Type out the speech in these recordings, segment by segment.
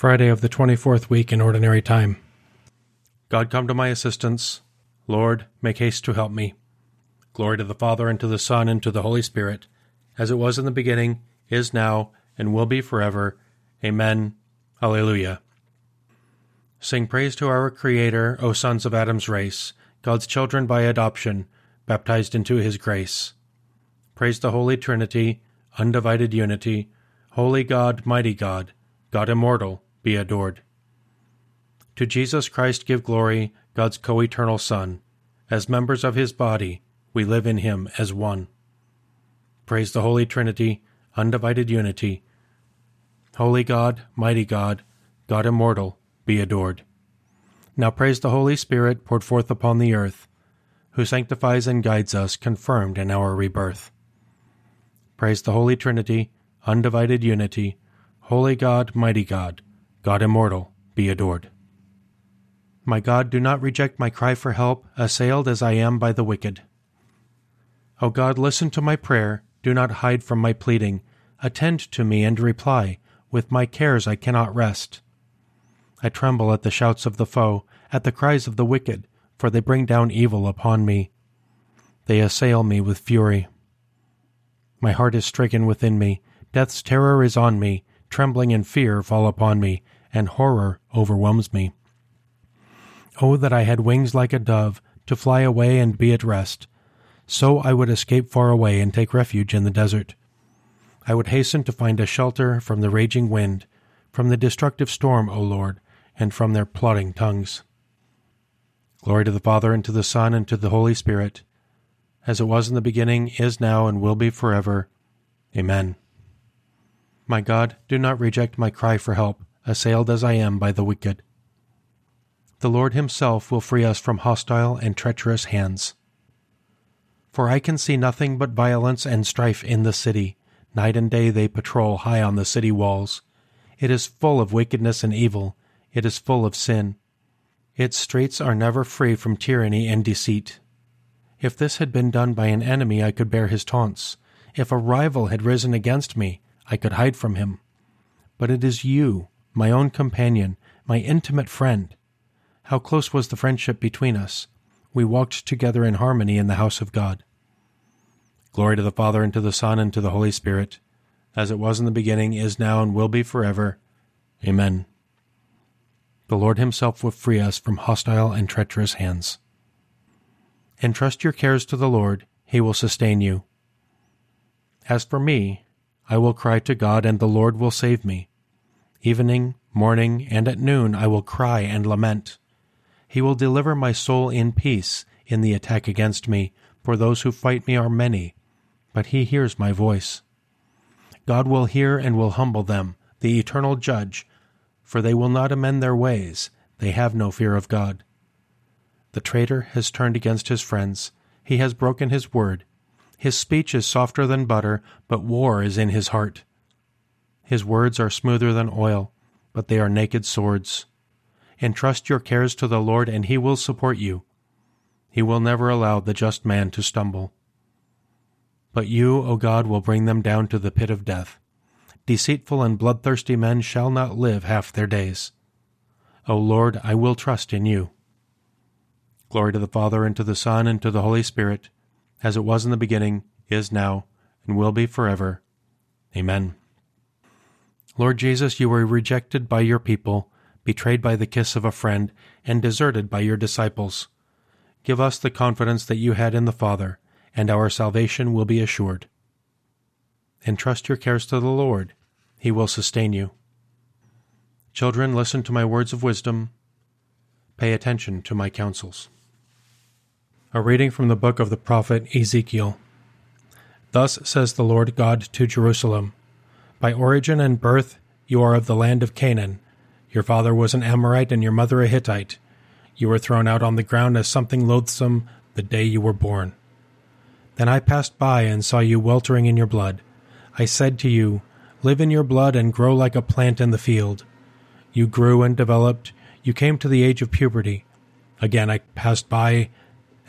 Friday of the 24th week in Ordinary Time. God come to my assistance. Lord, make haste to help me. Glory to the Father, and to the Son, and to the Holy Spirit, as it was in the beginning, is now, and will be forever. Amen. Alleluia. Sing praise to our Creator, O sons of Adam's race, God's children by adoption, baptized into his grace. Praise the Holy Trinity, undivided unity, Holy God, mighty God, God immortal, be adored. To Jesus Christ give glory, God's co eternal Son. As members of his body, we live in him as one. Praise the Holy Trinity, undivided unity. Holy God, mighty God, God immortal, be adored. Now praise the Holy Spirit poured forth upon the earth, who sanctifies and guides us, confirmed in our rebirth. Praise the Holy Trinity, undivided unity. Holy God, mighty God, God immortal, be adored. My God, do not reject my cry for help, assailed as I am by the wicked. O God, listen to my prayer, do not hide from my pleading. Attend to me and reply. With my cares I cannot rest. I tremble at the shouts of the foe, at the cries of the wicked, for they bring down evil upon me. They assail me with fury. My heart is stricken within me, death's terror is on me, trembling and fear fall upon me, and horror overwhelms me. Oh, that I had wings like a dove, to fly away and be at rest. So I would escape far away and take refuge in the desert. I would hasten to find a shelter from the raging wind, from the destructive storm, O Lord, and from their plotting tongues. Glory to the Father, and to the Son, and to the Holy Spirit, as it was in the beginning, is now, and will be forever. Amen. My God, do not reject my cry for help, assailed as I am by the wicked. The Lord Himself will free us from hostile and treacherous hands. For I can see nothing but violence and strife in the city. Night and day they patrol high on the city walls. It is full of wickedness and evil. It is full of sin. Its streets are never free from tyranny and deceit. If this had been done by an enemy, I could bear his taunts. If a rival had risen against me, I could hide from him. But it is you, my own companion, my intimate friend. How close was the friendship between us! We walked together in harmony in the house of God. Glory to the Father, and to the Son, and to the Holy Spirit, as it was in the beginning, is now, and will be forever. Amen. The Lord Himself will free us from hostile and treacherous hands. Entrust your cares to the Lord, He will sustain you. As for me, I will cry to God, and the Lord will save me. Evening, morning, and at noon I will cry and lament. He will deliver my soul in peace in the attack against me, for those who fight me are many, but he hears my voice. God will hear and will humble them, the eternal judge, for they will not amend their ways, they have no fear of God. The traitor has turned against his friends, he has broken his word, his speech is softer than butter, but war is in his heart. His words are smoother than oil, but they are naked swords. Entrust your cares to the Lord, and he will support you. He will never allow the just man to stumble. But you, O God, will bring them down to the pit of death. Deceitful and bloodthirsty men shall not live half their days. O Lord, I will trust in you. Glory to the Father, and to the Son, and to the Holy Spirit as it was in the beginning, is now, and will be forever. Amen. Lord Jesus, you were rejected by your people, betrayed by the kiss of a friend, and deserted by your disciples. Give us the confidence that you had in the Father, and our salvation will be assured. Entrust your cares to the Lord, he will sustain you. Children, listen to my words of wisdom. Pay attention to my counsels. A reading from the book of the prophet Ezekiel. Thus says the Lord God to Jerusalem By origin and birth you are of the land of Canaan. Your father was an Amorite and your mother a Hittite. You were thrown out on the ground as something loathsome the day you were born. Then I passed by and saw you weltering in your blood. I said to you, Live in your blood and grow like a plant in the field. You grew and developed. You came to the age of puberty. Again I passed by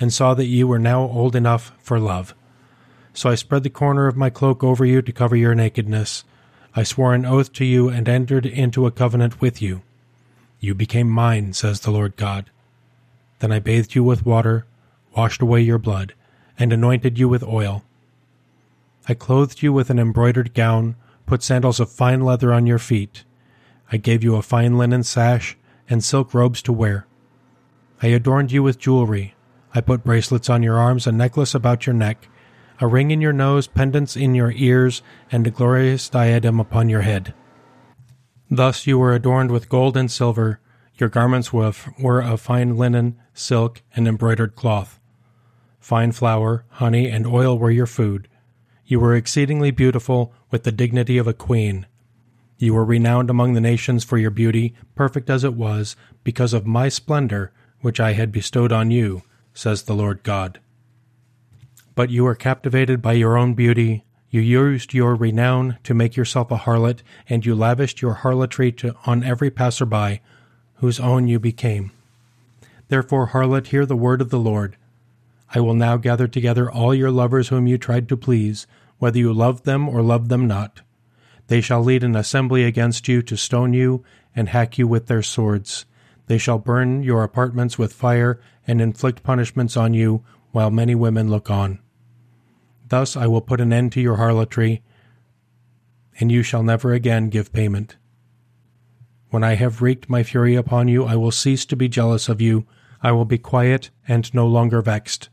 and saw that you were now old enough for love. So I spread the corner of my cloak over you to cover your nakedness. I swore an oath to you and entered into a covenant with you. You became mine, says the Lord God. Then I bathed you with water, washed away your blood, and anointed you with oil. I clothed you with an embroidered gown, put sandals of fine leather on your feet. I gave you a fine linen sash and silk robes to wear. I adorned you with jewelry. I put bracelets on your arms, a necklace about your neck, a ring in your nose, pendants in your ears, and a glorious diadem upon your head. Thus you were adorned with gold and silver. Your garments were of fine linen, silk, and embroidered cloth. Fine flour, honey, and oil were your food. You were exceedingly beautiful, with the dignity of a queen. You were renowned among the nations for your beauty, perfect as it was, because of my splendor, which I had bestowed on you, says the Lord God. But you were captivated by your own beauty. You used your renown to make yourself a harlot, and you lavished your harlotry to, on every passer-by, whose own you became. Therefore, harlot, hear the word of the Lord. I will now gather together all your lovers whom you tried to please, whether you loved them or loved them not. They shall lead an assembly against you to stone you and hack you with their swords. They shall burn your apartments with fire and inflict punishments on you while many women look on. Thus I will put an end to your harlotry, and you shall never again give payment. When I have wreaked my fury upon you, I will cease to be jealous of you. I will be quiet and no longer vexed.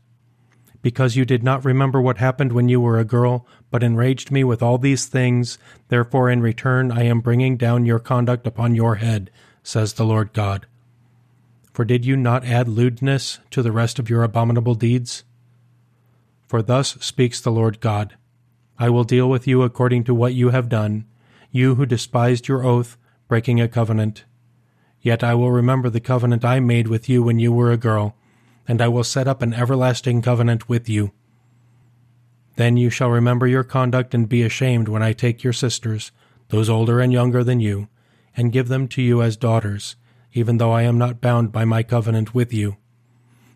Because you did not remember what happened when you were a girl, but enraged me with all these things, therefore in return I am bringing down your conduct upon your head, says the Lord God. For did you not add lewdness to the rest of your abominable deeds? For thus speaks the Lord God I will deal with you according to what you have done, you who despised your oath, breaking a covenant. Yet I will remember the covenant I made with you when you were a girl, and I will set up an everlasting covenant with you. Then you shall remember your conduct and be ashamed when I take your sisters, those older and younger than you, and give them to you as daughters, even though I am not bound by my covenant with you.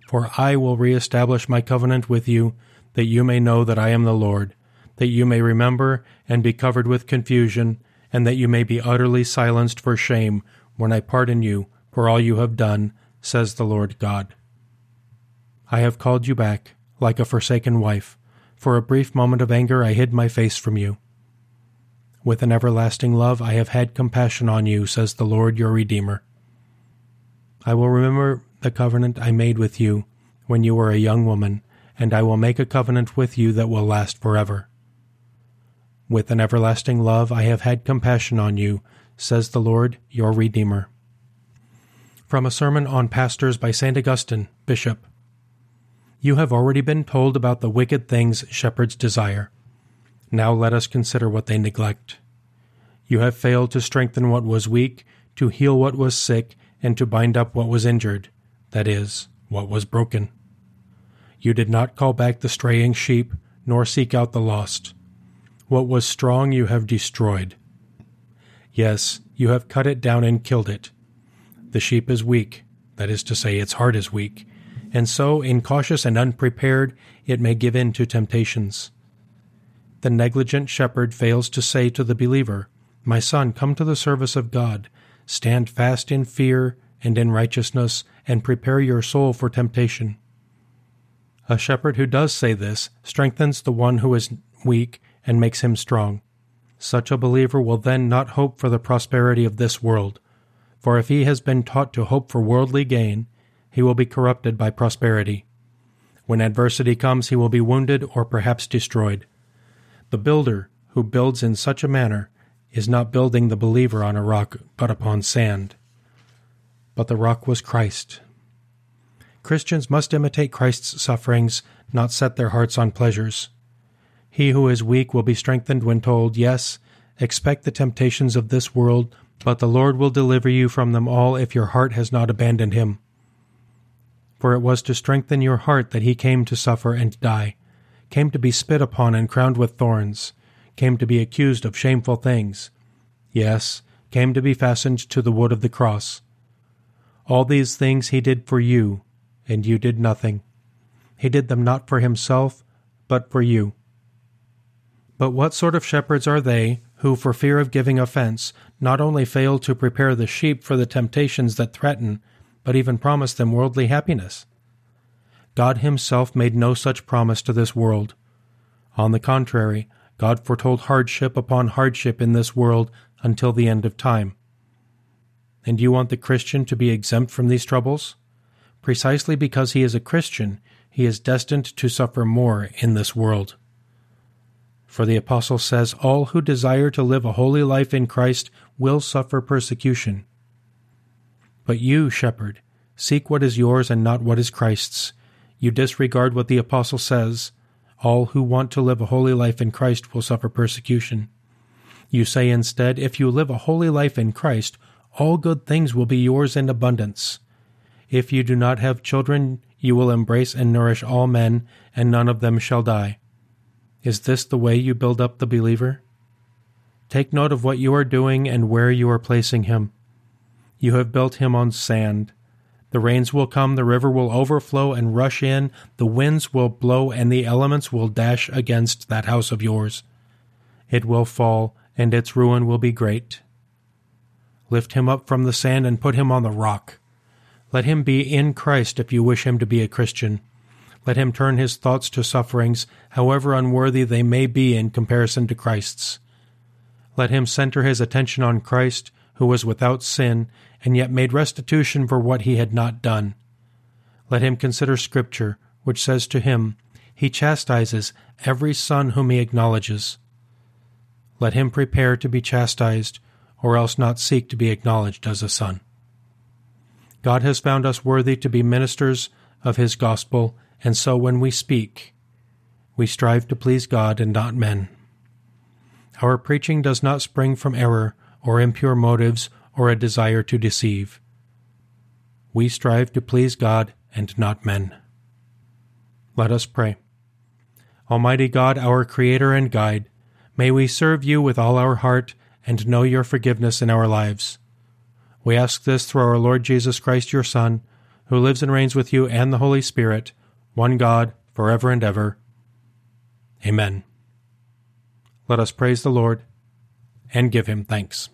For I will re-establish my covenant with you, that you may know that I am the Lord, that you may remember and be covered with confusion, and that you may be utterly silenced for shame when I pardon you for all you have done, says the Lord God. I have called you back, like a forsaken wife. For a brief moment of anger I hid my face from you. With an everlasting love I have had compassion on you, says the Lord your Redeemer. I will remember the covenant I made with you when you were a young woman, and I will make a covenant with you that will last forever. With an everlasting love I have had compassion on you, says the Lord your Redeemer. From a sermon on pastors by St. Augustine, Bishop. You have already been told about the wicked things shepherds desire. Now let us consider what they neglect. You have failed to strengthen what was weak, to heal what was sick, and to bind up what was injured, that is, what was broken. You did not call back the straying sheep, nor seek out the lost. What was strong you have destroyed. Yes, you have cut it down and killed it. The sheep is weak, that is to say, its heart is weak, and so, incautious and unprepared, it may give in to temptations. The negligent shepherd fails to say to the believer, My son, come to the service of God, Stand fast in fear and in righteousness, and prepare your soul for temptation. A shepherd who does say this strengthens the one who is weak and makes him strong. Such a believer will then not hope for the prosperity of this world, for if he has been taught to hope for worldly gain, he will be corrupted by prosperity. When adversity comes, he will be wounded or perhaps destroyed. The builder who builds in such a manner is not building the believer on a rock, but upon sand. But the rock was Christ. Christians must imitate Christ's sufferings, not set their hearts on pleasures. He who is weak will be strengthened when told, Yes, expect the temptations of this world, but the Lord will deliver you from them all if your heart has not abandoned him. For it was to strengthen your heart that he came to suffer and die, came to be spit upon and crowned with thorns, came to be accused of shameful things, yes, came to be fastened to the wood of the cross. All these things he did for you, and you did nothing. He did them not for himself, but for you. But what sort of shepherds are they who, for fear of giving offense, not only fail to prepare the sheep for the temptations that threaten, but even promise them worldly happiness. God Himself made no such promise to this world. On the contrary, God foretold hardship upon hardship in this world until the end of time. And you want the Christian to be exempt from these troubles? Precisely because he is a Christian, he is destined to suffer more in this world. For the Apostle says, All who desire to live a holy life in Christ will suffer persecution. But you, shepherd, seek what is yours and not what is Christ's. You disregard what the Apostle says, All who want to live a holy life in Christ will suffer persecution. You say instead, If you live a holy life in Christ, all good things will be yours in abundance. If you do not have children, you will embrace and nourish all men, and none of them shall die. Is this the way you build up the believer? Take note of what you are doing and where you are placing him. You have built him on sand. The rains will come, the river will overflow and rush in, the winds will blow, and the elements will dash against that house of yours. It will fall, and its ruin will be great. Lift him up from the sand and put him on the rock. Let him be in Christ if you wish him to be a Christian. Let him turn his thoughts to sufferings, however unworthy they may be in comparison to Christ's. Let him center his attention on Christ, who was without sin, and yet made restitution for what he had not done. Let him consider Scripture, which says to him, He chastises every son whom he acknowledges. Let him prepare to be chastised, or else not seek to be acknowledged as a son. God has found us worthy to be ministers of his gospel and so when we speak, we strive to please God and not men. Our preaching does not spring from error or impure motives or a desire to deceive. We strive to please God and not men. Let us pray. Almighty God, our Creator and Guide, may we serve you with all our heart and know your forgiveness in our lives. We ask this through our Lord Jesus Christ, your Son, who lives and reigns with you and the Holy Spirit, one God, for ever and ever. Amen. Let us praise the Lord and give him thanks.